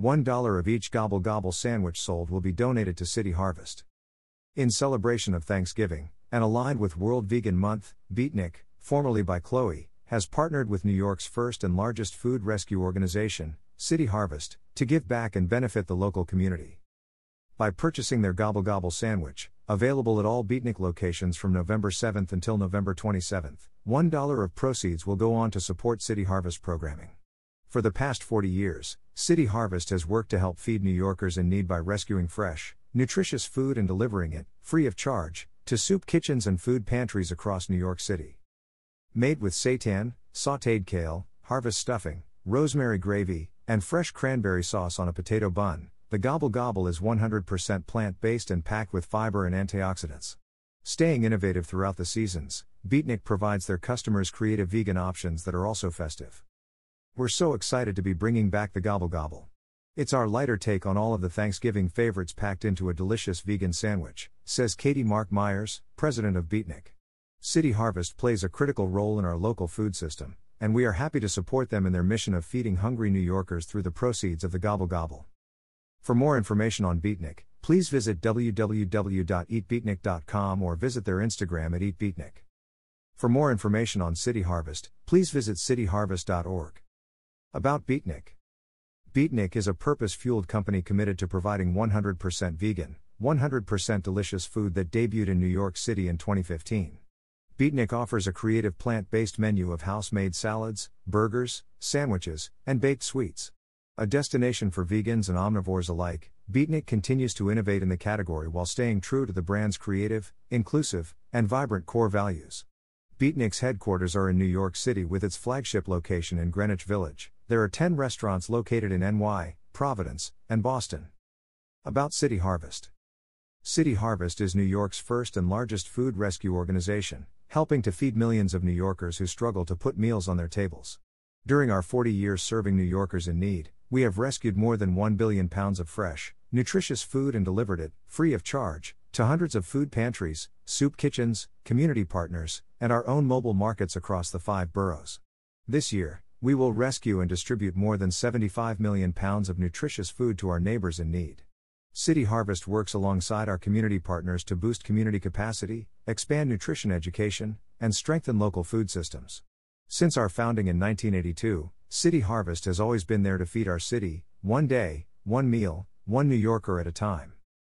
$1 of each Gobble Gobble sandwich sold will be donated to City Harvest. In celebration of Thanksgiving, and aligned with World Vegan Month, Beatnic, formerly by Chloe, has partnered with New York's first and largest food rescue organization, City Harvest, to give back and benefit the local community. By purchasing their Gobble Gobble sandwich, available at all Beatnic locations from November 7th until November 27th, $1 of proceeds will go on to support City Harvest programming. For the past 40 years, City Harvest has worked to help feed New Yorkers in need by rescuing fresh, nutritious food and delivering it, free of charge, to soup kitchens and food pantries across New York City. Made with seitan, sauteed kale, harvest stuffing, rosemary gravy, and fresh cranberry sauce on a potato bun, the Gobble Gobble is 100% plant based and packed with fiber and antioxidants. Staying innovative throughout the seasons, Beatnic provides their customers creative vegan options that are also festive. We're so excited to be bringing back the Gobble Gobble. It's our lighter take on all of the Thanksgiving favorites packed into a delicious vegan sandwich, says Katie Mark Myers, president of Beatnic. City Harvest plays a critical role in our local food system, and we are happy to support them in their mission of feeding hungry New Yorkers through the proceeds of the Gobble Gobble. For more information on Beatnic, please visit www.eatbeatnic.com or visit their Instagram at eatbeatnic. For more information on City Harvest, please visit cityharvest.org. About Beatnic Beatnic is a purpose fueled company committed to providing 100% vegan, 100% delicious food that debuted in New York City in 2015. Beatnic offers a creative plant based menu of house made salads, burgers, sandwiches, and baked sweets. A destination for vegans and omnivores alike, Beatnic continues to innovate in the category while staying true to the brand's creative, inclusive, and vibrant core values. Beatnic's headquarters are in New York City with its flagship location in Greenwich Village. There are 10 restaurants located in NY, Providence, and Boston. About City Harvest City Harvest is New York's first and largest food rescue organization, helping to feed millions of New Yorkers who struggle to put meals on their tables. During our 40 years serving New Yorkers in need, we have rescued more than 1 billion pounds of fresh, nutritious food and delivered it, free of charge, to hundreds of food pantries, soup kitchens, community partners, and our own mobile markets across the five boroughs. This year, we will rescue and distribute more than 75 million pounds of nutritious food to our neighbors in need. City Harvest works alongside our community partners to boost community capacity, expand nutrition education, and strengthen local food systems. Since our founding in 1982, City Harvest has always been there to feed our city, one day, one meal, one New Yorker at a time.